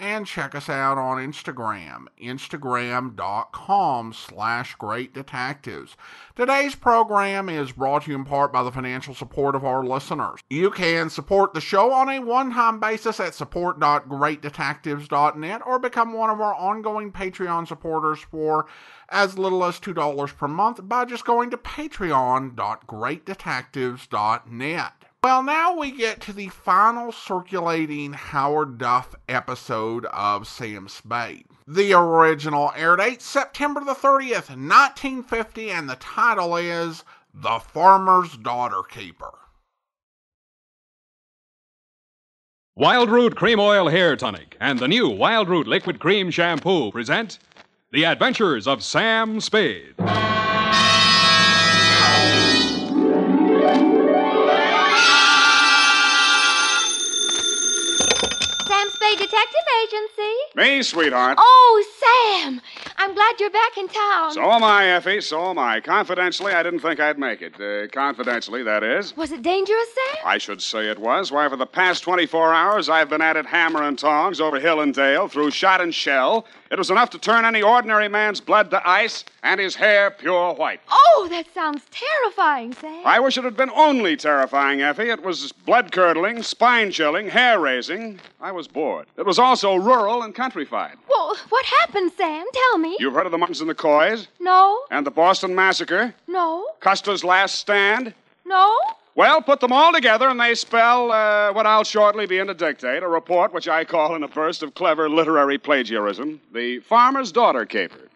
and check us out on Instagram, instagram.com slash great detectives. Today's program is brought to you in part by the financial support of our listeners. You can support the show on a one-time basis at support.greatdetectives.net or become one of our ongoing Patreon supporters for as little as $2 per month by just going to patreon.greatdetectives.net. Well, now we get to the final circulating Howard Duff episode of Sam Spade. The original air date September the 30th, 1950, and the title is The Farmer's Daughter Caper. Wild Root Cream Oil Hair Tonic and the new Wild Root Liquid Cream Shampoo present The Adventures of Sam Spade. Detective Agency. Me, sweetheart. Oh, Sam! I'm glad you're back in town. So am I, Effie. So am I. Confidentially, I didn't think I'd make it. Uh, confidentially, that is. Was it dangerous, Sam? I should say it was. Why, for the past 24 hours, I've been at it hammer and tongs over hill and dale, through shot and shell. It was enough to turn any ordinary man's blood to ice and his hair pure white. Oh, that sounds terrifying, Sam. I wish it had been only terrifying, Effie. It was blood curdling, spine chilling, hair raising. I was bored. It was also rural and countrified. Well, what happened, Sam? Tell me. You've heard of the Monks and the Coys? No, And the Boston Massacre? no, Custer's Last Stand? no. Well, put them all together, and they spell uh, what I'll shortly be in to dictate a report which I call, in a burst of clever literary plagiarism, The Farmer's Daughter Caper.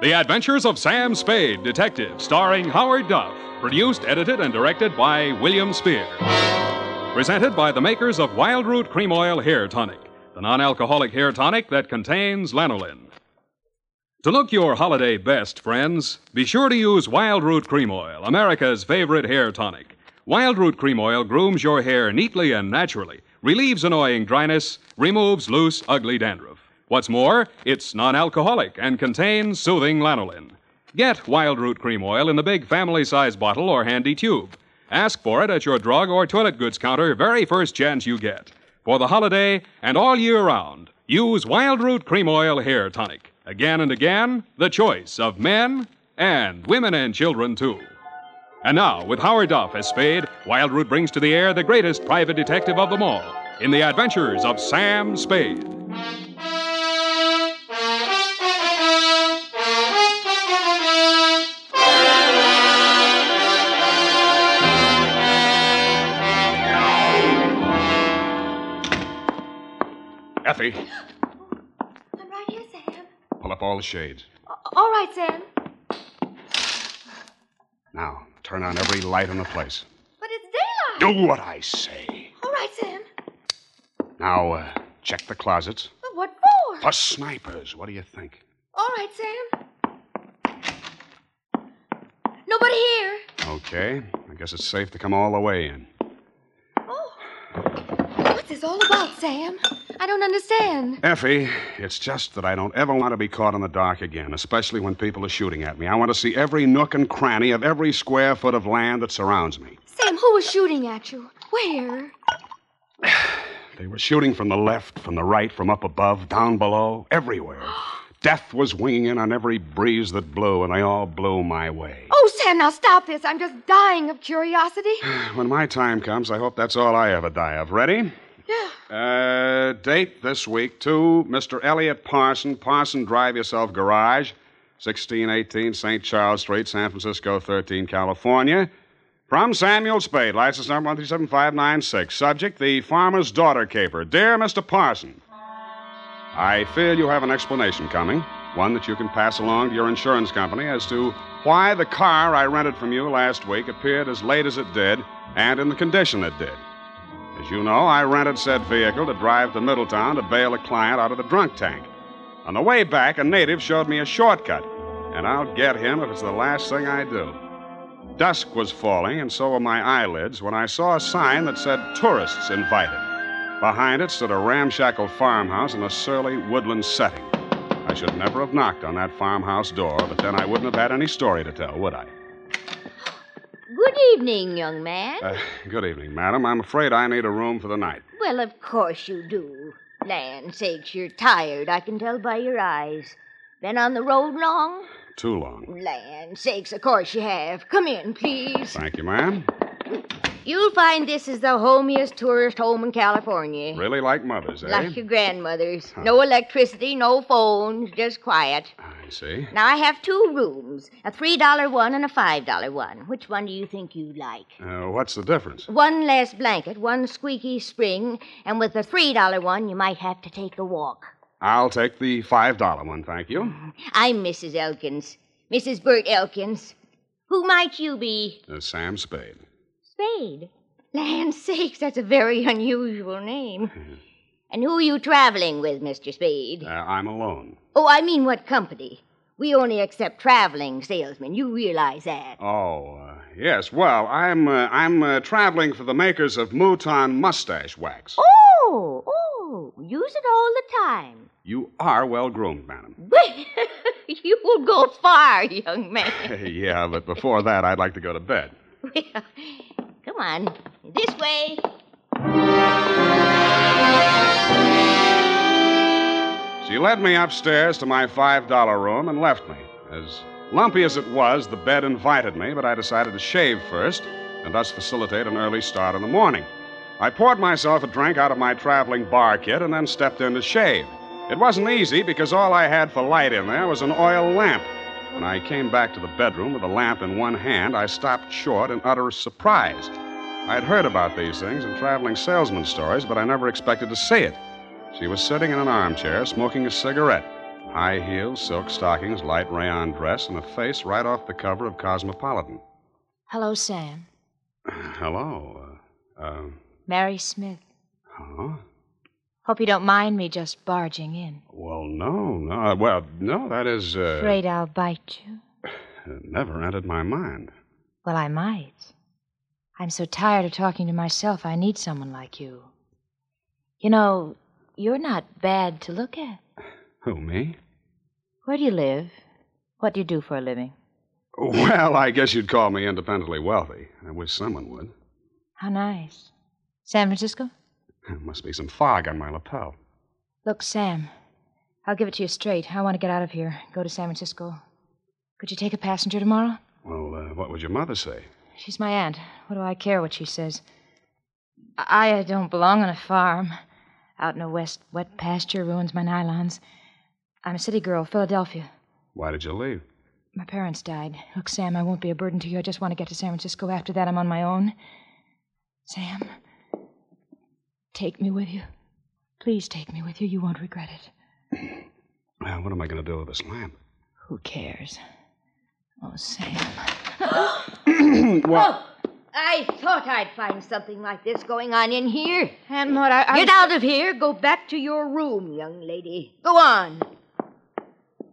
The Adventures of Sam Spade, Detective, starring Howard Duff. Produced, edited, and directed by William Spear. Presented by the makers of Wild Root Cream Oil Hair Tonic, the non alcoholic hair tonic that contains lanolin. To look your holiday best, friends, be sure to use Wild Root Cream Oil, America's favorite hair tonic. Wild Root Cream Oil grooms your hair neatly and naturally, relieves annoying dryness, removes loose, ugly dandruff. What's more, it's non alcoholic and contains soothing lanolin. Get Wild Root Cream Oil in the big family size bottle or handy tube. Ask for it at your drug or toilet goods counter very first chance you get. For the holiday and all year round, use Wild Root Cream Oil Hair Tonic. Again and again, the choice of men and women and children, too. And now, with Howard Duff as Spade, Wild Root brings to the air the greatest private detective of them all in the adventures of Sam Spade. Effie, pull up all the shades. All right, Sam. Now, turn on every light in the place. But it's daylight. Do what I say. All right, Sam. Now, uh, check the closets. But what for? For snipers, what do you think? All right, Sam. Nobody here. Okay, I guess it's safe to come all the way in. Oh. What's this all about, Sam? I don't understand. Effie, it's just that I don't ever want to be caught in the dark again, especially when people are shooting at me. I want to see every nook and cranny of every square foot of land that surrounds me. Sam, who was shooting at you? Where? They were shooting from the left, from the right, from up above, down below, everywhere. Death was winging in on every breeze that blew, and they all blew my way. Oh, Sam, now stop this. I'm just dying of curiosity. When my time comes, I hope that's all I ever die of. Ready? Uh, date this week to Mr. Elliot Parson, Parson Drive Yourself Garage, 1618 St. Charles Street, San Francisco 13, California. From Samuel Spade, license number 137596. Subject, the farmer's daughter caper. Dear Mr. Parson, I feel you have an explanation coming, one that you can pass along to your insurance company as to why the car I rented from you last week appeared as late as it did and in the condition it did. As you know, I rented said vehicle to drive to Middletown to bail a client out of the drunk tank. On the way back, a native showed me a shortcut. and I'll get him if it's the last thing I do. Dusk was falling, and so were my eyelids, when I saw a sign that said Tourists Invited. Behind it stood a ramshackle farmhouse in a surly woodland setting. I should never have knocked on that farmhouse door, but then I wouldn't have had any story to tell, would I? Good evening, young man. Uh, good evening, madam. I'm afraid I need a room for the night. Well, of course you do. Land sakes, you're tired, I can tell by your eyes. Been on the road long? Too long. Land sakes, of course you have. Come in, please. Thank you, ma'am. You'll find this is the homiest tourist home in California. Really like mothers, eh? Like your grandmother's. No electricity, no phones, just quiet. I see. Now, I have two rooms a $3 one and a $5 one. Which one do you think you'd like? Uh, what's the difference? One less blanket, one squeaky spring, and with the $3 one, you might have to take a walk. I'll take the $5 one, thank you. I'm Mrs. Elkins. Mrs. Bert Elkins. Who might you be? Uh, Sam Spade. Spade. Land sakes, that's a very unusual name. and who are you traveling with, Mr. Spade? Uh, I'm alone. Oh, I mean what company? We only accept traveling salesmen. You realize that. Oh, uh, yes. Well, I'm uh, I'm uh, traveling for the makers of Mouton mustache wax. Oh, oh, use it all the time. You are well groomed, madam. you will go far, young man. yeah, but before that, I'd like to go to bed. Well, come on. This way. She led me upstairs to my $5 room and left me. As lumpy as it was, the bed invited me, but I decided to shave first and thus facilitate an early start in the morning. I poured myself a drink out of my traveling bar kit and then stepped in to shave. It wasn't easy because all I had for light in there was an oil lamp. When I came back to the bedroom with the lamp in one hand, I stopped short in utter surprise. I had heard about these things in traveling salesman stories, but I never expected to see it. She was sitting in an armchair, smoking a cigarette. High heels, silk stockings, light rayon dress, and a face right off the cover of Cosmopolitan. Hello, Sam. Hello. Uh, uh, Mary Smith. huh? Hope you don't mind me just barging in. Well, no, no. Well, no, that is. Uh, Afraid I'll bite you? never entered my mind. Well, I might. I'm so tired of talking to myself, I need someone like you. You know, you're not bad to look at. Who, me? Where do you live? What do you do for a living? Well, I guess you'd call me independently wealthy. I wish someone would. How nice. San Francisco? There must be some fog on my lapel. Look, Sam, I'll give it to you straight. I want to get out of here, go to San Francisco. Could you take a passenger tomorrow? Well, uh, what would your mother say? She's my aunt. What do I care what she says? I, I don't belong on a farm. Out in a west wet pasture ruins my nylons. I'm a city girl, Philadelphia. Why did you leave? My parents died. Look, Sam, I won't be a burden to you. I just want to get to San Francisco. After that, I'm on my own. Sam, take me with you. Please take me with you. You won't regret it. Well, what am I going to do with this lamp? Who cares? Oh, Sam. Oh, I thought I'd find something like this going on in here. Aunt Maud, I. I Get out of here. Go back to your room, young lady. Go on.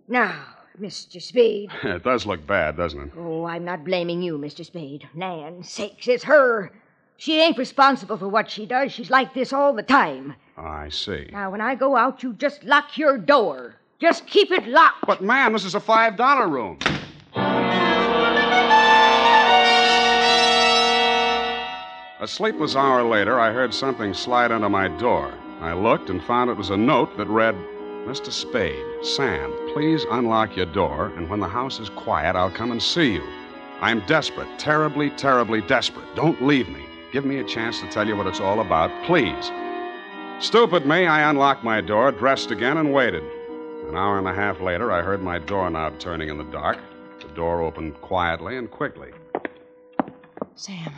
Now, Mr. Spade. it does look bad, doesn't it? Oh, I'm not blaming you, Mr. Spade. Nan sakes, it's her. She ain't responsible for what she does. She's like this all the time. I see. Now, when I go out, you just lock your door. Just keep it locked. But, ma'am, this is a $5 room. A sleepless hour later, I heard something slide under my door. I looked and found it was a note that read Mr. Spade, Sam, please unlock your door, and when the house is quiet, I'll come and see you. I'm desperate, terribly, terribly desperate. Don't leave me. Give me a chance to tell you what it's all about, please. Stupid me, I unlocked my door, dressed again, and waited. An hour and a half later, I heard my doorknob turning in the dark. The door opened quietly and quickly. Sam,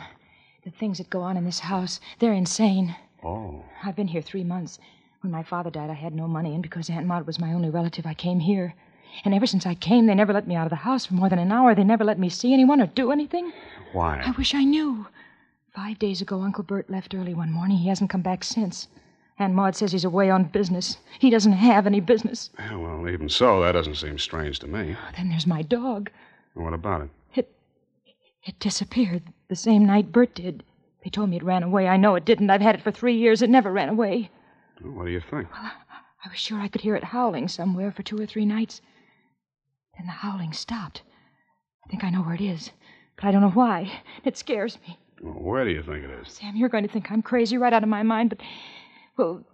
the things that go on in this house, they're insane. Oh. I've been here three months. When my father died, I had no money, and because Aunt Maud was my only relative, I came here. And ever since I came, they never let me out of the house for more than an hour. They never let me see anyone or do anything. Why? I wish I knew. Five days ago, Uncle Bert left early one morning. He hasn't come back since. Aunt Maud says he's away on business. He doesn't have any business. Yeah, well, even so, that doesn't seem strange to me. Ah, then there's my dog. What about it? It it disappeared the same night Bert did. They told me it ran away. I know it didn't. I've had it for three years. It never ran away. Well, what do you think? Well, I was sure I could hear it howling somewhere for two or three nights. Then the howling stopped. I think I know where it is, but I don't know why. It scares me. Well, where do you think it is? Sam, you're going to think I'm crazy right out of my mind, but. Well,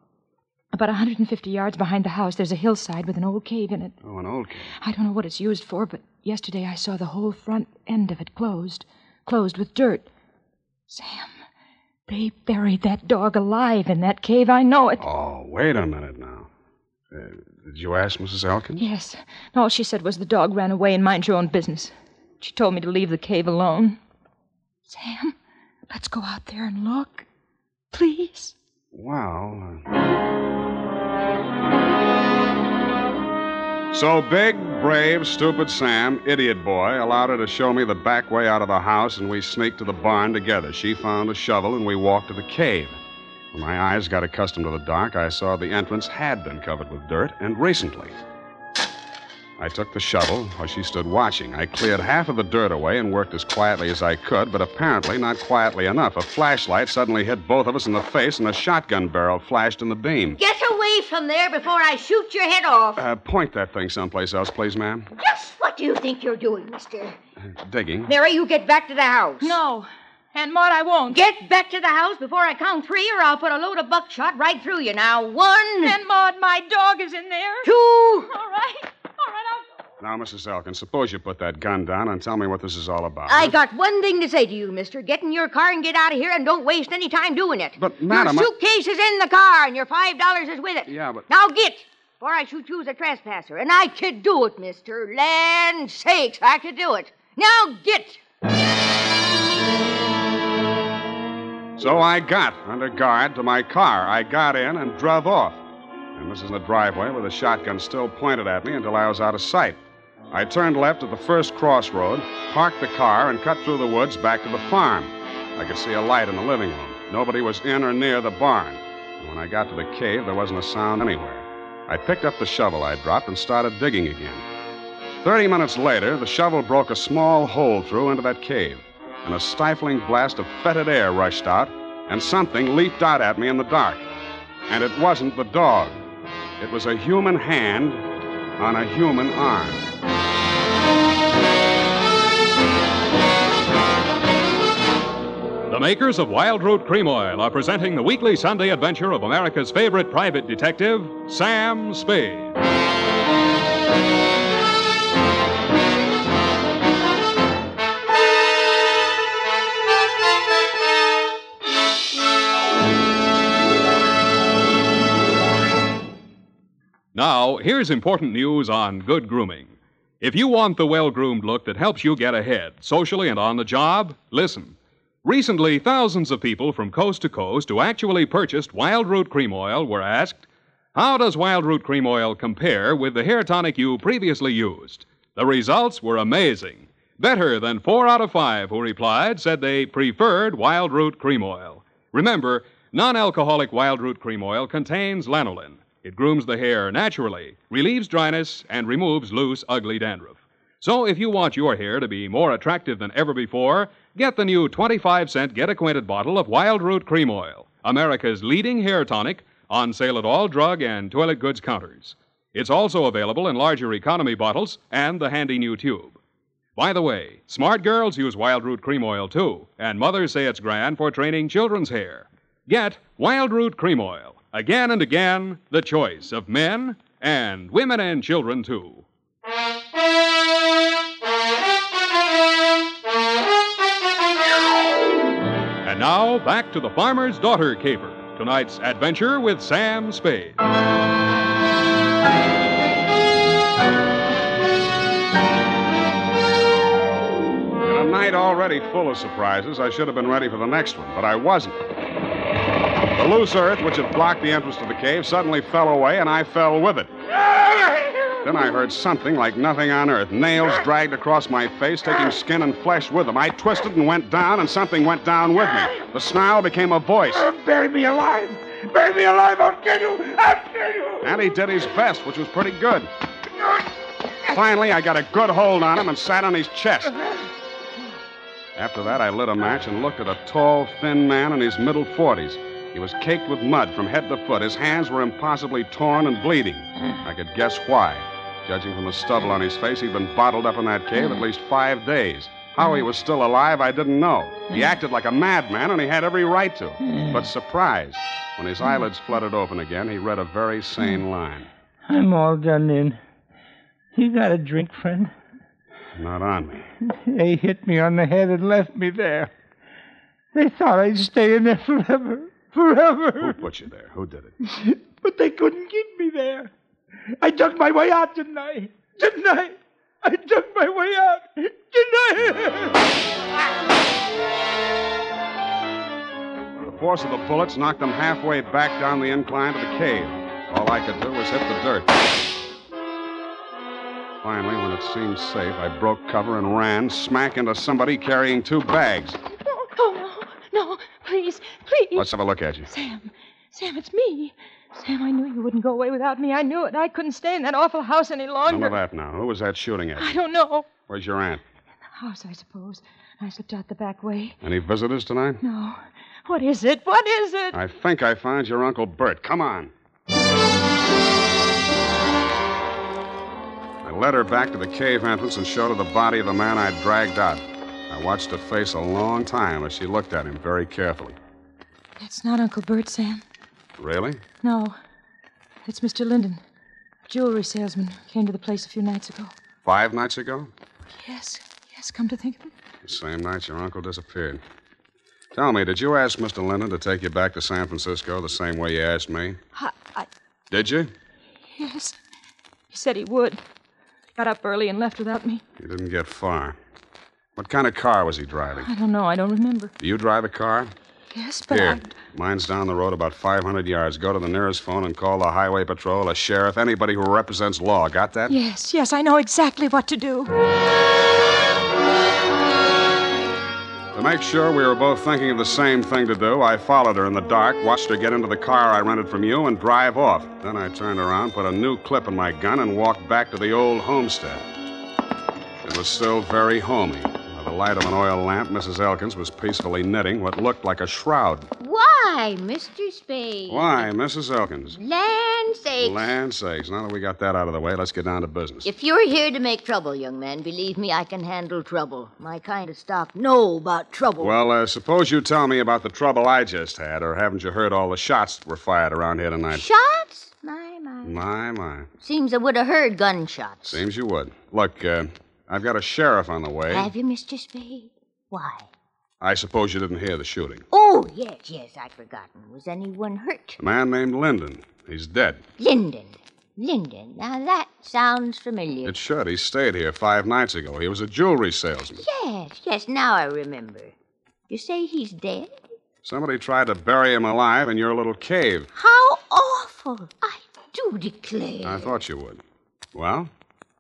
about a 150 yards behind the house, there's a hillside with an old cave in it. Oh, an old cave. I don't know what it's used for, but yesterday I saw the whole front end of it closed. Closed with dirt. Sam, they buried that dog alive in that cave. I know it. Oh, wait a minute now. Uh, did you ask Mrs. Elkins? Yes. All she said was the dog ran away and mind your own business. She told me to leave the cave alone. Sam, let's go out there and look. Please. Well. So big, brave, stupid Sam, idiot boy, allowed her to show me the back way out of the house, and we sneaked to the barn together. She found a shovel, and we walked to the cave. When my eyes got accustomed to the dark, I saw the entrance had been covered with dirt, and recently. I took the shovel while she stood watching. I cleared half of the dirt away and worked as quietly as I could, but apparently not quietly enough. A flashlight suddenly hit both of us in the face, and a shotgun barrel flashed in the beam. Get away from there before I shoot your head off. Uh, point that thing someplace else, please, ma'am. Just what do you think you're doing, mister? Uh, digging. Mary, you get back to the house. No. Aunt Maud, I won't. Get back to the house before I count three, or I'll put a load of buckshot right through you. Now, one. Aunt Maud, my dog is in there. Two. All right. All right, I'll now, Mrs. Elkins, suppose you put that gun down and tell me what this is all about. I got one thing to say to you, mister. Get in your car and get out of here, and don't waste any time doing it. But, madam, Your suitcase is in the car, and your five dollars is with it. Yeah, but. Now get, before I shoot you as a trespasser. And I could do it, mister. Land sakes, I could do it. Now get. So I got under guard to my car. I got in and drove off. And this is the driveway with the shotgun still pointed at me until I was out of sight. I turned left at the first crossroad, parked the car, and cut through the woods back to the farm. I could see a light in the living room. Nobody was in or near the barn. And when I got to the cave, there wasn't a sound anywhere. I picked up the shovel I'd dropped and started digging again. Thirty minutes later, the shovel broke a small hole through into that cave, and a stifling blast of fetid air rushed out, and something leaped out at me in the dark. And it wasn't the dog. It was a human hand on a human arm. The makers of Wild Root Cream Oil are presenting the weekly Sunday adventure of America's favorite private detective, Sam Spade. Now, here's important news on good grooming. If you want the well groomed look that helps you get ahead, socially and on the job, listen. Recently, thousands of people from coast to coast who actually purchased Wild Root Cream Oil were asked, How does Wild Root Cream Oil compare with the hair tonic you previously used? The results were amazing. Better than four out of five who replied said they preferred Wild Root Cream Oil. Remember, non alcoholic Wild Root Cream Oil contains lanolin. It grooms the hair naturally, relieves dryness, and removes loose, ugly dandruff. So if you want your hair to be more attractive than ever before, get the new 25 cent Get Acquainted bottle of Wild Root Cream Oil, America's leading hair tonic, on sale at all drug and toilet goods counters. It's also available in larger economy bottles and the handy new tube. By the way, smart girls use Wild Root Cream Oil too, and mothers say it's grand for training children's hair. Get Wild Root Cream Oil. Again and again, the choice of men and women and children, too. And now, back to the farmer's daughter caper. Tonight's adventure with Sam Spade. In a night already full of surprises, I should have been ready for the next one, but I wasn't. The loose earth, which had blocked the entrance to the cave, suddenly fell away, and I fell with it. Then I heard something like nothing on earth. Nails dragged across my face, taking skin and flesh with them. I twisted and went down, and something went down with me. The snarl became a voice. Uh, bury me alive. Bury me alive. I'll kill you. I'll kill you. And he did his best, which was pretty good. Finally, I got a good hold on him and sat on his chest. After that, I lit a match and looked at a tall, thin man in his middle 40s. He was caked with mud from head to foot. His hands were impossibly torn and bleeding. I could guess why. Judging from the stubble on his face, he'd been bottled up in that cave at least five days. How he was still alive, I didn't know. He acted like a madman, and he had every right to. But surprise, when his eyelids fluttered open again, he read a very sane line. I'm all done in. You got a drink, friend? Not on me. They hit me on the head and left me there. They thought I'd stay in there forever. Who put you there? Who did it? But they couldn't keep me there. I dug my way out, didn't I? Didn't I? I dug my way out, didn't I? The force of the bullets knocked them halfway back down the incline to the cave. All I could do was hit the dirt. Finally, when it seemed safe, I broke cover and ran smack into somebody carrying two bags. Oh, no, no, please, please. Let's have a look at you. Sam, Sam, it's me. Sam, I knew you wouldn't go away without me. I knew it. I couldn't stay in that awful house any None longer. of that now. Who was that shooting at I don't know. Where's your aunt? In the house, I suppose. I slipped out the back way. Any visitors tonight? No. What is it? What is it? I think I found your Uncle Bert. Come on. I led her back to the cave entrance and showed her the body of the man I'd dragged out. I watched her face a long time as she looked at him very carefully. It's not Uncle Bert, Sam. Really? No. It's Mr. Linden, jewelry salesman. Came to the place a few nights ago. Five nights ago? Yes, yes, come to think of it. The same night your uncle disappeared. Tell me, did you ask Mr. Linden to take you back to San Francisco the same way you asked me? I, I, Did you? yes. He said he would. Got up early and left without me. You didn't get far. What kind of car was he driving? I don't know. I don't remember. Do you drive a car? Yes, but Here. I, Mine's down the road about 500 yards. Go to the nearest phone and call the highway patrol, a sheriff, anybody who represents law. Got that? yes, yes, I know exactly what to do. To make sure we were both thinking of the same thing to do, I followed her in the dark, watched her get into the car I rented from you, and drive off. Then I turned around, put a new clip in my gun, and walked back to the old homestead. It was still very homey. By the light of an oil lamp, Mrs. Elkins was peacefully knitting what looked like a shroud. Why, Mr. Spade? Why, Mrs. Elkins? Land sakes. Land sakes. Now that we got that out of the way, let's get down to business. If you're here to make trouble, young man, believe me, I can handle trouble. My kind of stock know about trouble. Well, uh, suppose you tell me about the trouble I just had, or haven't you heard all the shots that were fired around here tonight? Shots? My, my. My, my. Seems I would have heard gunshots. Seems you would. Look, uh, I've got a sheriff on the way. Have you, Mr. Spade? Why? I suppose you didn't hear the shooting. Oh, yes, yes, I'd forgotten. Was anyone hurt? A man named Linden. He's dead. Linden. Linden. Now that sounds familiar. It should. He stayed here five nights ago. He was a jewelry salesman. Yes, yes, now I remember. You say he's dead? Somebody tried to bury him alive in your little cave. How awful. I do declare. I thought you would. Well,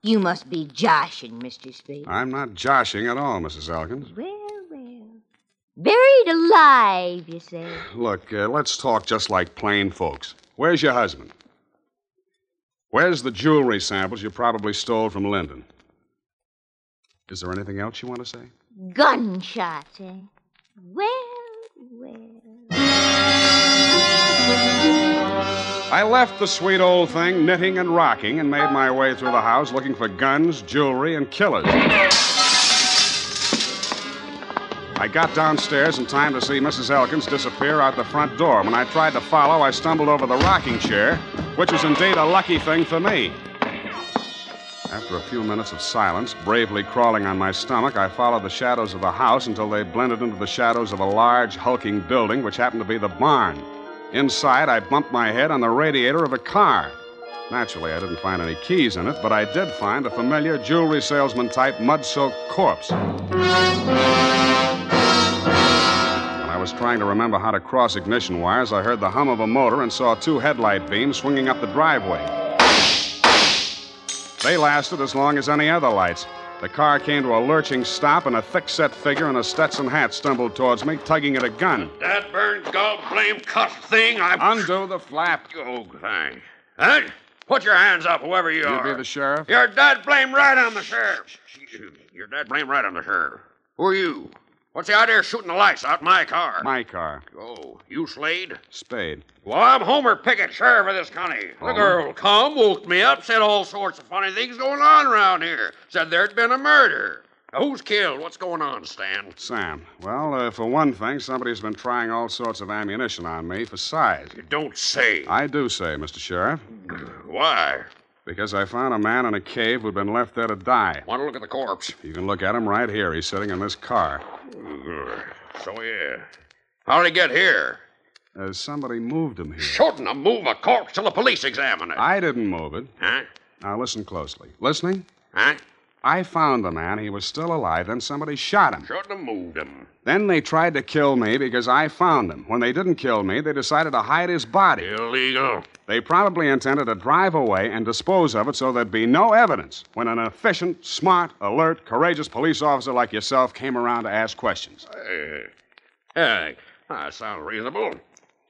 You must be joshing, Mr. Spade. I'm not joshing at all, Mrs. Elkins. Well, well. Buried alive, you say? Look, uh, let's talk just like plain folks. Where's your husband? Where's the jewelry samples you probably stole from Linden? Is there anything else you want to say? Gunshots, eh? Well, well. I left the sweet old thing knitting and rocking and made my way through the house looking for guns, jewelry, and killers. I got downstairs in time to see Mrs. Elkins disappear out the front door. When I tried to follow, I stumbled over the rocking chair, which was indeed a lucky thing for me. After a few minutes of silence, bravely crawling on my stomach, I followed the shadows of the house until they blended into the shadows of a large, hulking building, which happened to be the barn. Inside, I bumped my head on the radiator of a car. Naturally, I didn't find any keys in it, but I did find a familiar jewelry salesman type mud soaked corpse. When I was trying to remember how to cross ignition wires, I heard the hum of a motor and saw two headlight beams swinging up the driveway. They lasted as long as any other lights. The car came to a lurching stop, and a thick set figure in a Stetson hat stumbled towards me, tugging at a gun. That burned gold-blame cuss thing, I. Undo the flap. Oh, thanks. Huh? Put your hands up, whoever you are. You be the sheriff? You're dead blame right on the sheriff. You're dead blame right on the sheriff. Who are you? What's the idea of shooting the lights out my car? My car. Oh, you Slade? Spade. Well, I'm Homer Pickett, sheriff of this county. The girl come, woke me up, said all sorts of funny things going on around here. Said there'd been a murder. Now, who's killed? What's going on, Stan? Sam. Well, uh, for one thing, somebody's been trying all sorts of ammunition on me for size. You don't say. I do say, Mr. Sheriff, Why? Because I found a man in a cave who'd been left there to die. Want to look at the corpse? You can look at him right here. He's sitting in this car. So, yeah. How'd he get here? Uh, somebody moved him here. Shouldn't have moved a corpse till the police examine it. I didn't move it. Huh? Now listen closely. Listening? Huh? I found the man. He was still alive. Then somebody shot him. Shouldn't have moved him. Then they tried to kill me because I found him. When they didn't kill me, they decided to hide his body. Illegal. They probably intended to drive away and dispose of it so there'd be no evidence when an efficient, smart, alert, courageous police officer like yourself came around to ask questions. Hey, hey, that sounds reasonable.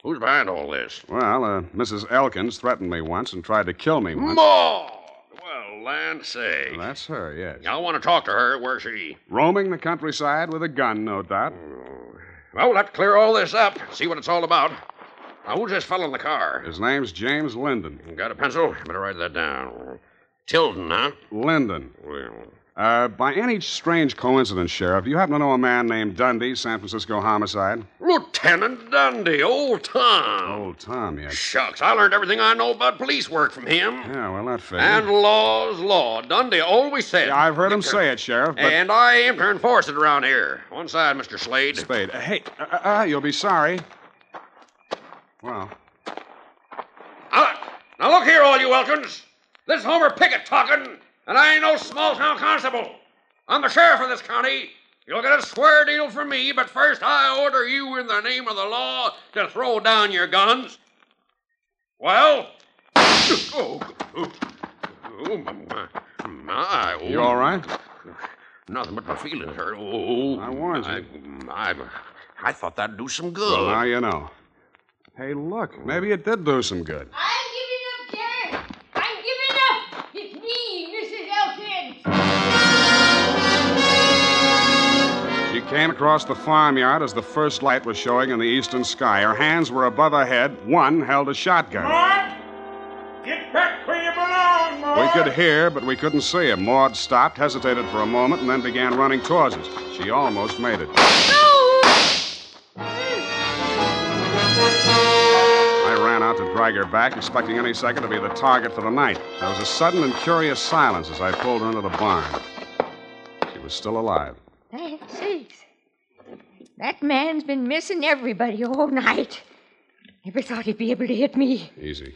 Who's behind all this? Well, uh, Mrs. Elkins threatened me once and tried to kill me once. Maud! Well, land say. Well, that's her, yes. I want to talk to her. Where's she? Roaming the countryside with a gun, no doubt. Well, we'll have to clear all this up, see what it's all about. Now, who's this fellow in the car? His name's James Linden. Got a pencil? Better write that down. Tilden, huh? Linden. Well, Uh, by any strange coincidence, Sheriff, do you happen to know a man named Dundee, San Francisco homicide? Lieutenant Dundee, old Tom. Old Tom, yes. Shucks, I learned everything I know about police work from him. Yeah, well, that fair. And law's law. Dundee always said. Yeah, I've heard him say it, Sheriff, but... And I aim to enforce it around here. One side, Mr. Slade. Spade. Uh, hey, uh, you'll be sorry. Well, Now, now look here, all you Elkins. This is Homer Pickett talking, and I ain't no small town constable. I'm the sheriff of this county. You'll get a square deal from me, but first I order you in the name of the law to throw down your guns. Well? Oh, oh, oh my, my, oh. you all right? Nothing but my feelings hurt. Oh, I warned I, you. I, I thought that'd do some good. Well, now you know. Hey, look, maybe it did do some good. I'm giving up, Sheriff. I'm giving up. It's me, Mrs. Elkins. She came across the farmyard as the first light was showing in the eastern sky. Her hands were above her head. One held a shotgun. Maud! Get back where you belong, Maud! We could hear, but we couldn't see him. Maud stopped, hesitated for a moment, and then began running towards us. She almost made it. I ran out to drag her back, expecting any second to be the target for the night. There was a sudden and curious silence as I pulled her into the barn. She was still alive. Land sakes. That man's been missing everybody all night. Never thought he'd be able to hit me. Easy.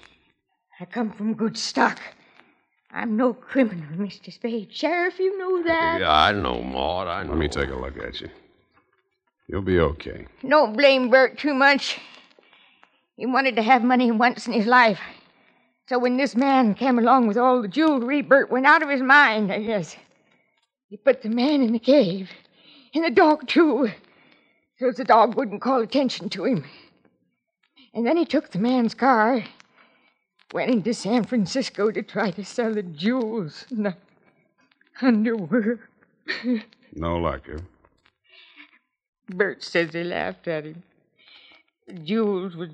I come from good stock. I'm no criminal, Mr. Spade. Sheriff, you know that. Yeah, I know, Maud. I know. Let me take a look at you. You'll be okay. Don't blame Bert too much. He wanted to have money once in his life. So when this man came along with all the jewelry, Bert went out of his mind, I guess. He put the man in the cave, and the dog, too, so the dog wouldn't call attention to him. And then he took the man's car, went into San Francisco to try to sell the jewels and the underwear. No luck, huh? Bert says they laughed at him. The jewels were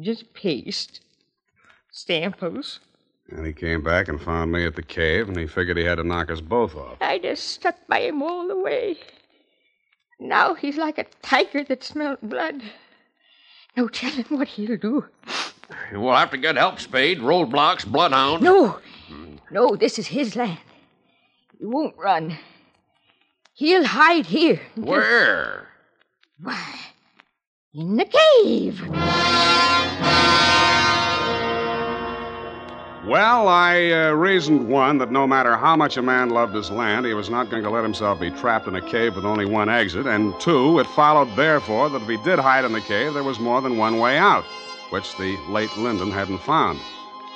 just paste, stampos. And he came back and found me at the cave, and he figured he had to knock us both off. I just stuck by him all the way. Now he's like a tiger that smelled blood. No telling what he'll do. We'll have to get help, Spade. Roadblocks, bloodhound. No, hmm. no, this is his land. He won't run. He'll hide here. until- Where? Why, in the cave. Well, I uh, reasoned one that no matter how much a man loved his land, he was not going to let himself be trapped in a cave with only one exit. And two, it followed, therefore, that if he did hide in the cave, there was more than one way out, which the late Linden hadn't found.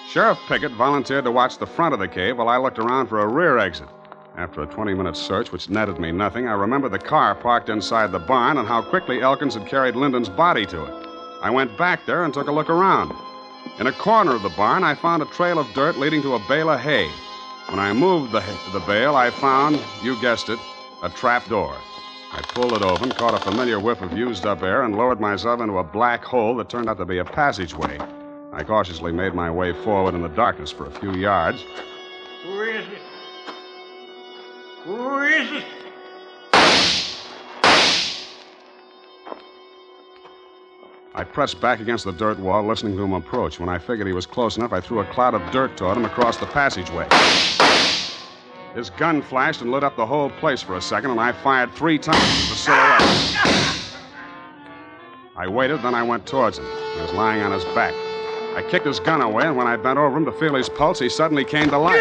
Sheriff Pickett volunteered to watch the front of the cave while I looked around for a rear exit. After a 20 minute search, which netted me nothing, I remember the car parked inside the barn and how quickly Elkins had carried Linden's body to it. I went back there and took a look around. In a corner of the barn, I found a trail of dirt leading to a bale of hay. When I moved the, the bale, I found, you guessed it, a trap door. I pulled it open, caught a familiar whiff of used up air, and lowered myself into a black hole that turned out to be a passageway. I cautiously made my way forward in the darkness for a few yards. Who is it? Who is it? I pressed back against the dirt wall, listening to him approach. When I figured he was close enough, I threw a cloud of dirt toward him across the passageway. His gun flashed and lit up the whole place for a second, and I fired three times at the silhouette. I waited, then I went towards him. He was lying on his back. I kicked his gun away, and when I bent over him to feel his pulse, he suddenly came to life.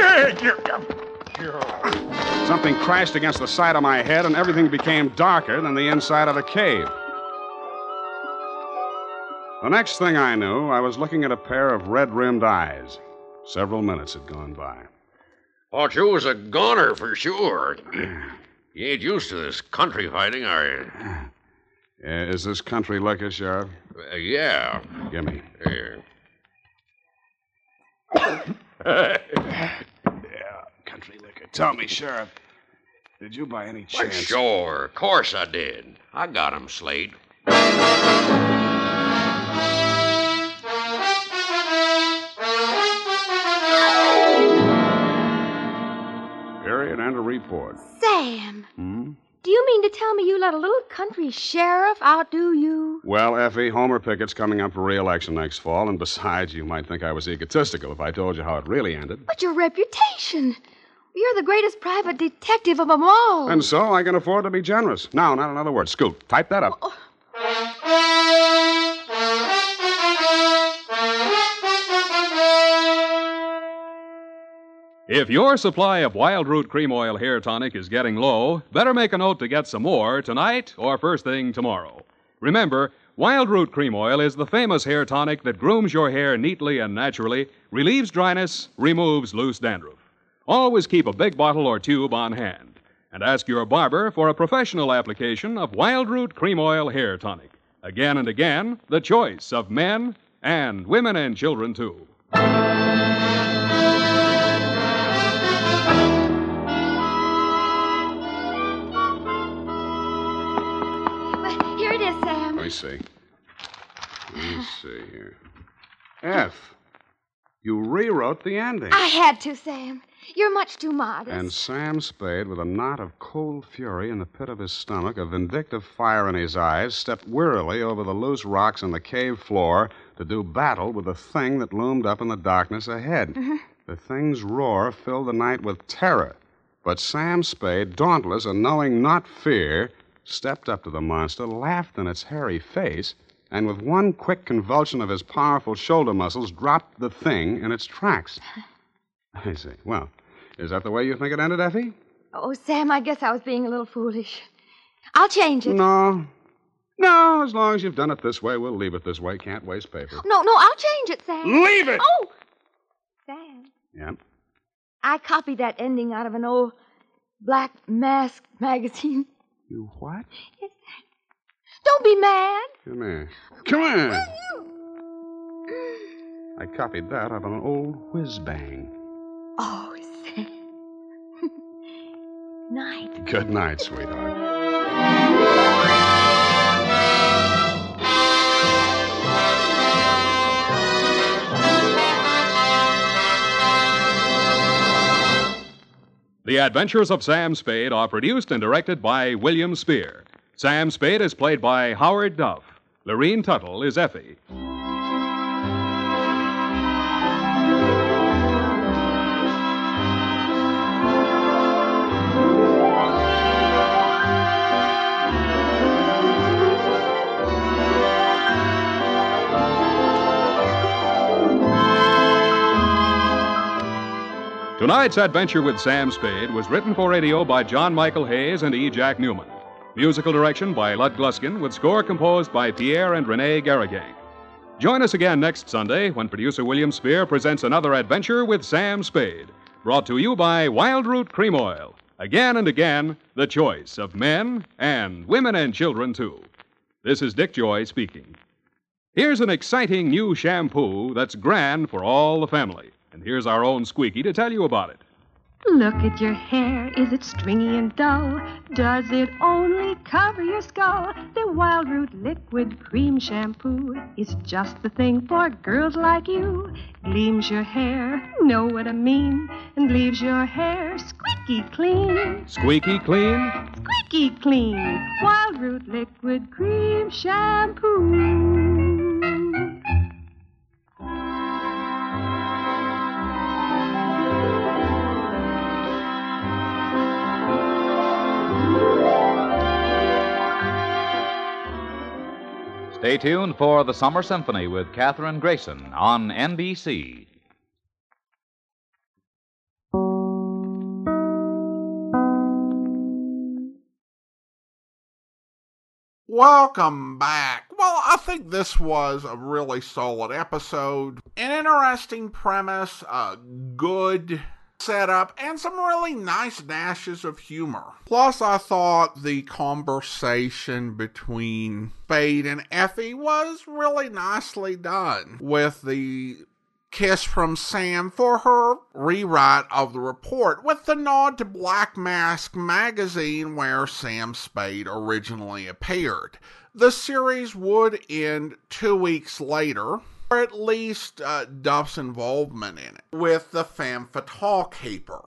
Something crashed against the side of my head, and everything became darker than the inside of a cave. The next thing I knew, I was looking at a pair of red rimmed eyes. Several minutes had gone by. Thought you was a goner for sure. You ain't used to this country fighting, are you? Uh, is this country liquor, Sheriff? Uh, yeah. Give me. Here. Yeah, country liquor. Tell me, Sheriff, did you by any Why, chance. sure. Of course I did. I got him, Slade. Period and a report. Sam, Hmm? do you mean to tell me you let a little country sheriff outdo you? Well, Effie, Homer Pickett's coming up for re-election next fall, and besides, you might think I was egotistical if I told you how it really ended. But your reputation. You're the greatest private detective of them all. And so I can afford to be generous. Now, not another word. Scoot, type that up. If your supply of Wild Root Cream Oil Hair Tonic is getting low, better make a note to get some more tonight or first thing tomorrow. Remember, Wild Root Cream Oil is the famous hair tonic that grooms your hair neatly and naturally, relieves dryness, removes loose dandruff. Always keep a big bottle or tube on hand. And ask your barber for a professional application of Wild Root Cream Oil Hair Tonic. Again and again, the choice of men and women and children, too. Well, Here it is, Sam. Let me see. Let me see here. F. You rewrote the ending. I had to, Sam. You're much too modest. And Sam Spade, with a knot of cold fury in the pit of his stomach, a vindictive fire in his eyes, stepped wearily over the loose rocks on the cave floor to do battle with the thing that loomed up in the darkness ahead. Mm-hmm. The thing's roar filled the night with terror. But Sam Spade, dauntless and knowing not fear, stepped up to the monster, laughed in its hairy face, and with one quick convulsion of his powerful shoulder muscles, dropped the thing in its tracks. I see. Well, is that the way you think it ended, Effie? Oh, Sam, I guess I was being a little foolish. I'll change it. No. No, as long as you've done it this way, we'll leave it this way. Can't waste paper. No, no, I'll change it, Sam. Leave it! Oh! Sam, Yep. I copied that ending out of an old Black Mask magazine. You what? Don't be mad. Come here. Come here. I copied that out of an old whiz bang. Oh. Night. Good night, sweetheart. The Adventures of Sam Spade are produced and directed by William Spear. Sam Spade is played by Howard Duff. Lorene Tuttle is Effie. Tonight's adventure with Sam Spade was written for radio by John Michael Hayes and E. Jack Neuman. Musical direction by Lud Gluskin, with score composed by Pierre and Renee Garriguenc. Join us again next Sunday when producer William Spear presents another adventure with Sam Spade, brought to you by Wild Root Cream Oil, Again and again, the choice of men and women and children, too. This is Dick Joy speaking. Here's an exciting new shampoo that's grand for all the family. And here's our own Squeaky to tell you about it. Look at your hair. Is it stringy and dull? Does it only cover your skull? The Wildroot Liquid Cream Shampoo is just the thing for girls like you. Gleams your hair, know what I mean, and leaves your hair squeaky clean. Squeaky clean? Squeaky clean. Wildroot Liquid Cream Shampoo. Stay tuned for the Summer Symphony with Katherine Grayson on NBC. Welcome back. Well, I think this was a really solid episode. An interesting premise, a good setup, and some really nice dashes of humor. Plus, I thought the conversation between Spade and Effie was really nicely done with the kiss from Sam for her rewrite of the report with the nod to Black Mask magazine where Sam Spade originally appeared. The series would end two weeks later, or at least uh, Duff's involvement in it, with the femme fatale Caper.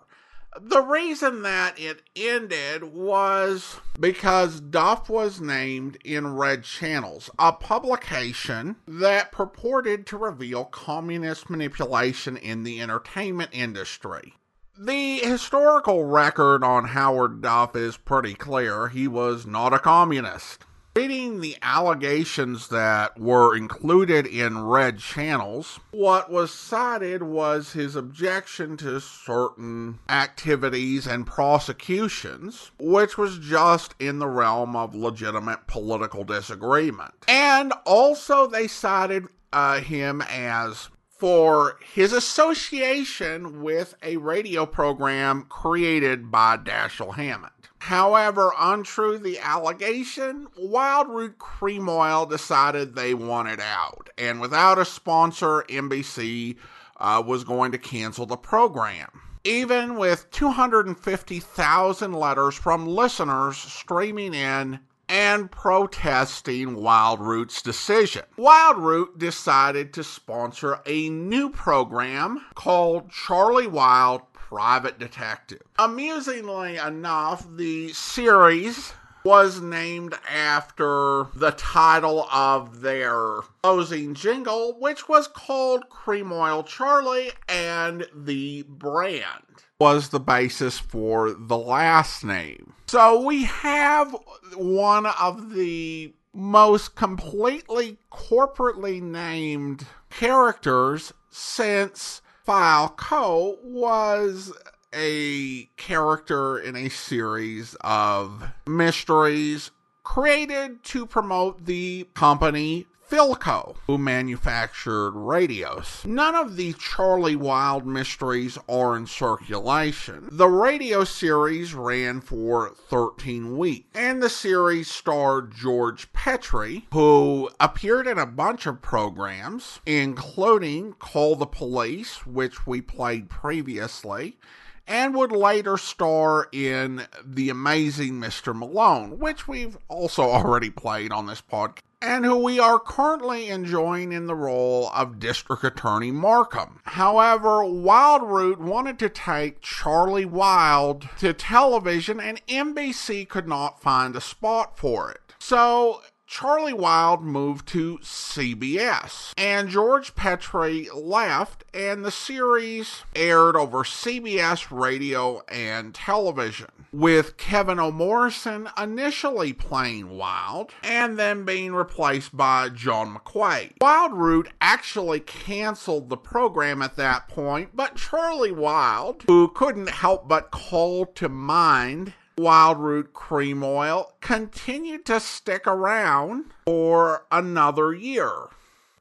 The reason that it ended was because Duff was named in Red Channels, a publication that purported to reveal communist manipulation in the entertainment industry. The historical record on Howard Duff is pretty clear. He was not a communist. Reading the allegations that were included in red channels, what was cited was his objection to certain activities and prosecutions, which was just in the realm of legitimate political disagreement. And also, they cited uh, him as for his association with a radio program created by Dashiell Hammett. However, untrue the allegation, Wildroot Cream Oil decided they wanted out, and without a sponsor, NBC uh, was going to cancel the program. Even with 250,000 letters from listeners streaming in and protesting Wildroot's decision. Wildroot decided to sponsor a new program called Charlie Wild Private Detective. Amusingly enough, the series was named after the title of their closing jingle, which was called Cream Oil Charlie, and the brand was the basis for the last name. So we have one of the most completely corporately named characters since Falco was a character in a series of mysteries created to promote the company Philco, who manufactured radios. None of the Charlie Wild mysteries are in circulation. The radio series ran for 13 weeks, and the series starred George Petrie, who appeared in a bunch of programs, including Call the Police, which we played previously and would later star in The Amazing Mr. Malone, which we've also already played on this podcast, and who we are currently enjoying in the role of District Attorney Markham. However, Wildroot wanted to take Charlie Wild to television, and NBC could not find a spot for it. So Charlie Wild moved to CBS, and George Petrie left, and the series aired over CBS radio and television, with Kevin O'Morrison initially playing Wild and then being replaced by John McQuade. Wild Root actually canceled the program at that point, but Charlie Wild, who couldn't help but call to mind Wildroot Cream Oil continued to stick around for another year,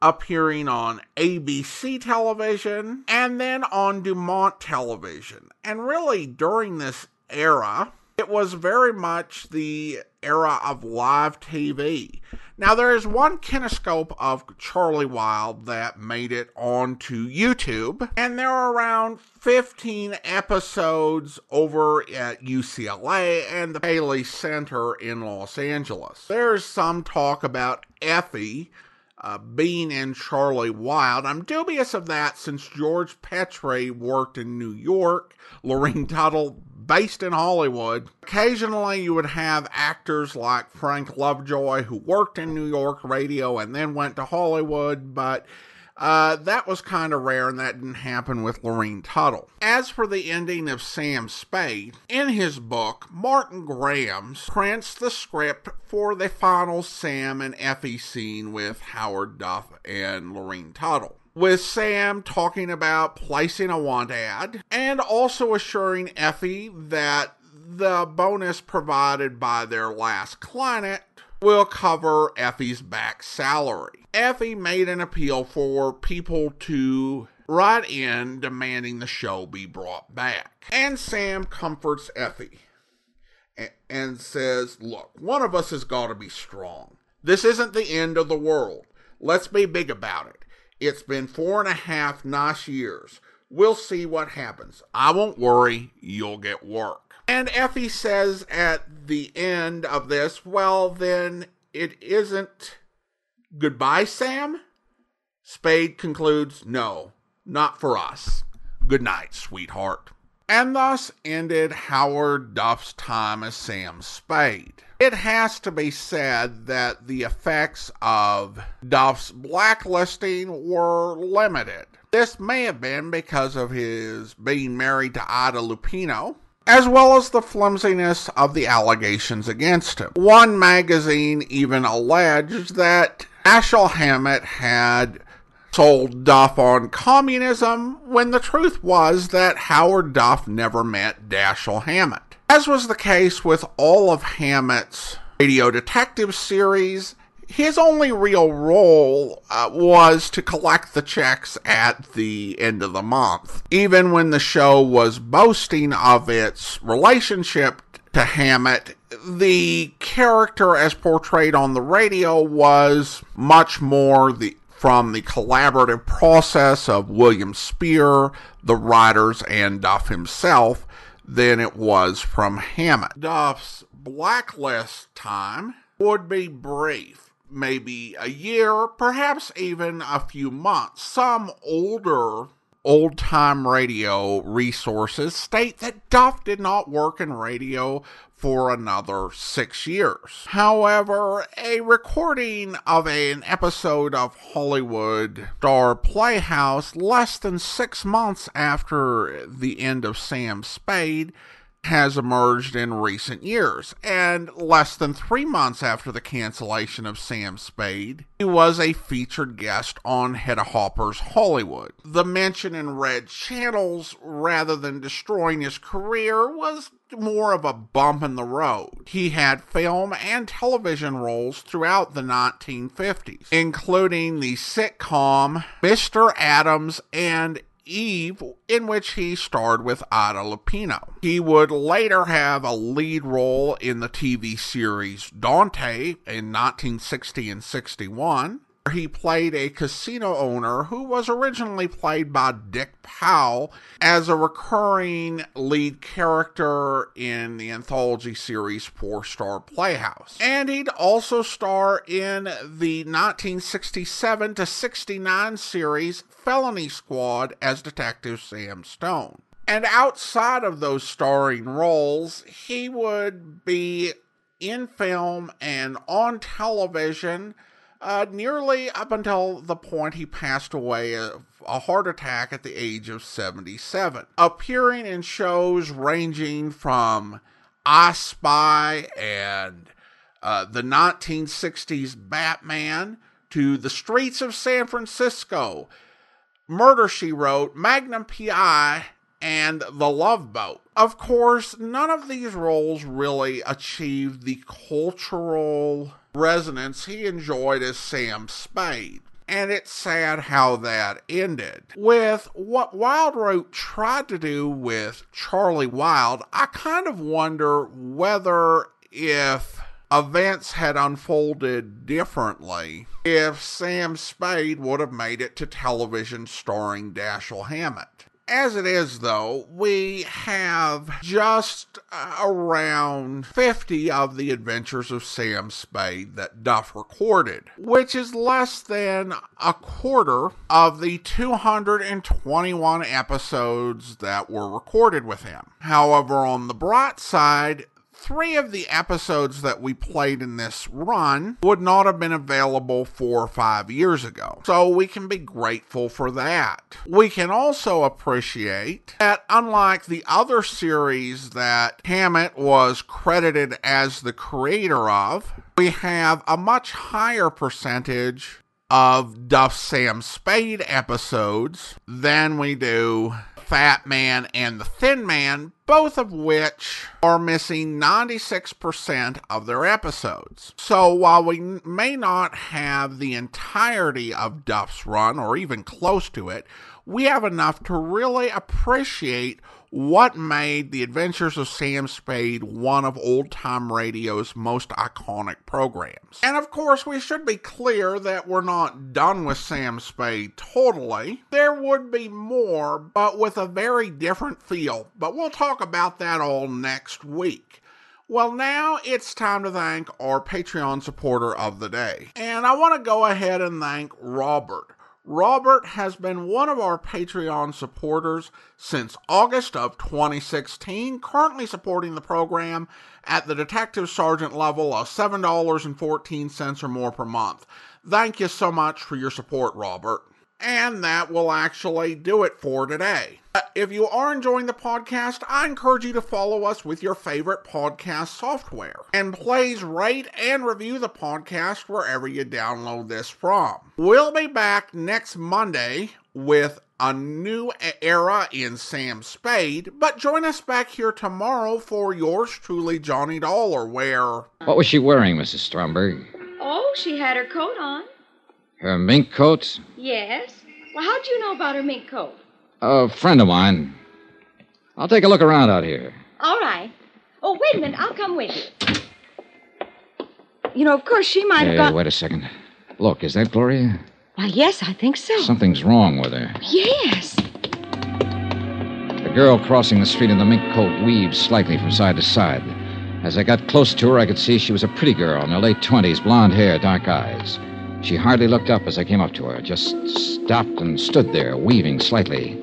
appearing on ABC television and then on Dumont television. And really, during this era, it was very much the era of live TV. Now, there is one kinescope of Charlie Wild that made it onto YouTube, and there are around 15 episodes over at UCLA and the Paley Center in Los Angeles. There's some talk about Effie. Uh, being in Charlie Wild. I'm dubious of that since George Petrie worked in New York, Lurene Tuttle based in Hollywood. Occasionally, you would have actors like Frank Lovejoy, who worked in New York radio and then went to Hollywood, but uh, that was kind of rare, and that didn't happen with Lurene Tuttle. As for the ending of Sam Spade, in his book, Martin Grams prints the script for the final Sam and Effie scene with Howard Duff and Lurene Tuttle with Sam talking about placing a want ad and also assuring Effie that the bonus provided by their last client will cover Effie's back salary. Effie made an appeal for people to write in demanding the show be brought back. And Sam comforts Effie and says, Look, one of us has got to be strong. This isn't the end of the world. Let's be big about it. It's been four and a half nice years. We'll see what happens. I won't worry. You'll get work. And Effie says at the end of this, well, then it isn't goodbye, Sam? Spade concludes, no, not for us. Good night, sweetheart. And thus ended Howard Duff's time as Sam Spade. It has to be said that the effects of Duff's blacklisting were limited. This may have been because of his being married to Ida Lupino, as well as the flimsiness of the allegations against him. One magazine even alleged that Dashiell Hammett had sold Duff on communism when the truth was that Howard Duff never met Dashiell Hammett. As was the case with all of Hammett's radio detective series, his only real role uh, was to collect the checks at the end of the month. Even when the show was boasting of its relationship to Hammett, the character as portrayed on the radio was much more the from the collaborative process of William Spier, the writers, and Duff himself than it was from Hammett. Duff's blacklist time would be brief, maybe a year, perhaps even a few months. Some older old time radio resources state that Duff did not work in radio for another six years. However, a recording of an episode of Hollywood Star Playhouse less than six months after the end of Sam Spade has emerged in recent years, and less than three months after the cancellation of Sam Spade, he was a featured guest on Hedda Hopper's Hollywood. The mention in red channels, rather than destroying his career, was more of a bump in the road. He had film and television roles throughout the 1950s, including the sitcom Mr. Adams and Eve, in which he starred with Ida Lupino. He would later have a lead role in the TV series Dante in 1960 and 61. He played a casino owner who was originally played by Dick Powell as a recurring lead character in the anthology series Four Star Playhouse. And he'd also star in the 1967 to 69 series Felony Squad as Detective Sam Stone. And outside of those starring roles, he would be in film and on television uh, nearly up until the point he passed away of a heart attack at the age of 77, appearing in shows ranging from I Spy and uh, the 1960s Batman to the streets of San Francisco, Murder She Wrote, Magnum PI, and The Love Boat. Of course, none of these roles really achieved the cultural resonance he enjoyed as Sam Spade. and it's sad how that ended. With what Wildroot tried to do with Charlie Wild, I kind of wonder whether if events had unfolded differently, if Sam Spade would have made it to television starring Dashiell Hammett. As it is, though, we have just around 50 of the adventures of Sam Spade that Duff recorded, which is less than a quarter of the 221 episodes that were recorded with him. However, on the bright side, three of the episodes that we played in this run would not have been available four or five years ago. So we can be grateful for that. We can also appreciate that, unlike the other series that Hammett was credited as the creator of, we have a much higher percentage of Duff Sam Spade episodes than we do Fat Man and the Thin Man, both of which are missing 96% of their episodes. So while we may not have the entirety of Duff's run or even close to it, we have enough to really appreciate what made The Adventures of Sam Spade one of old time radio's most iconic programs. And of course, we should be clear that we're not done with Sam Spade totally. There would be more, but with a very different feel. But we'll talk about that all next week. Well, now it's time to thank our Patreon supporter of the day. And I want to go ahead and thank Robert. Robert has been one of our Patreon supporters since August of 2016, currently supporting the program at the Detective Sergeant level of $7.14 or more per month. Thank you so much for your support, Robert. And that will actually do it for today. Uh, if you are enjoying the podcast, I encourage you to follow us with your favorite podcast software. And please rate and review the podcast wherever you download this from. We'll be back next Monday with a new era in Sam Spade, but join us back here tomorrow for yours truly, Johnny Dollar, where. What was she wearing, Mrs. Stromberg? Oh, she had her coat on. Her mink coat? Yes. Well, how'd you know about her mink coat? A friend of mine. I'll take a look around out here. All right. Oh, wait a minute. I'll come with you. You know, of course, she might have Hey, got. wait a second. Look, is that Gloria? Why, yes, I think so. Something's wrong with her. Yes. The girl crossing the street in the mink coat weaved slightly from side to side. As I got close to her, I could see she was a pretty girl in her late twenties, blonde hair, dark eyes. She hardly looked up as I came up to her, just stopped and stood there, weaving slightly.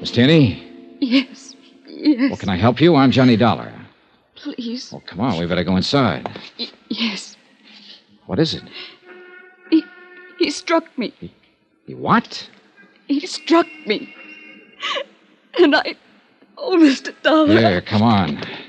Miss Tierney, Yes. Yes. well, can I help you? I'm Johnny Dollar. Please. Well, come on, we better go inside. Y- yes. What is it? He he struck me. He what? He struck me. And I. Oh, Mr. Dollar. Here, come on.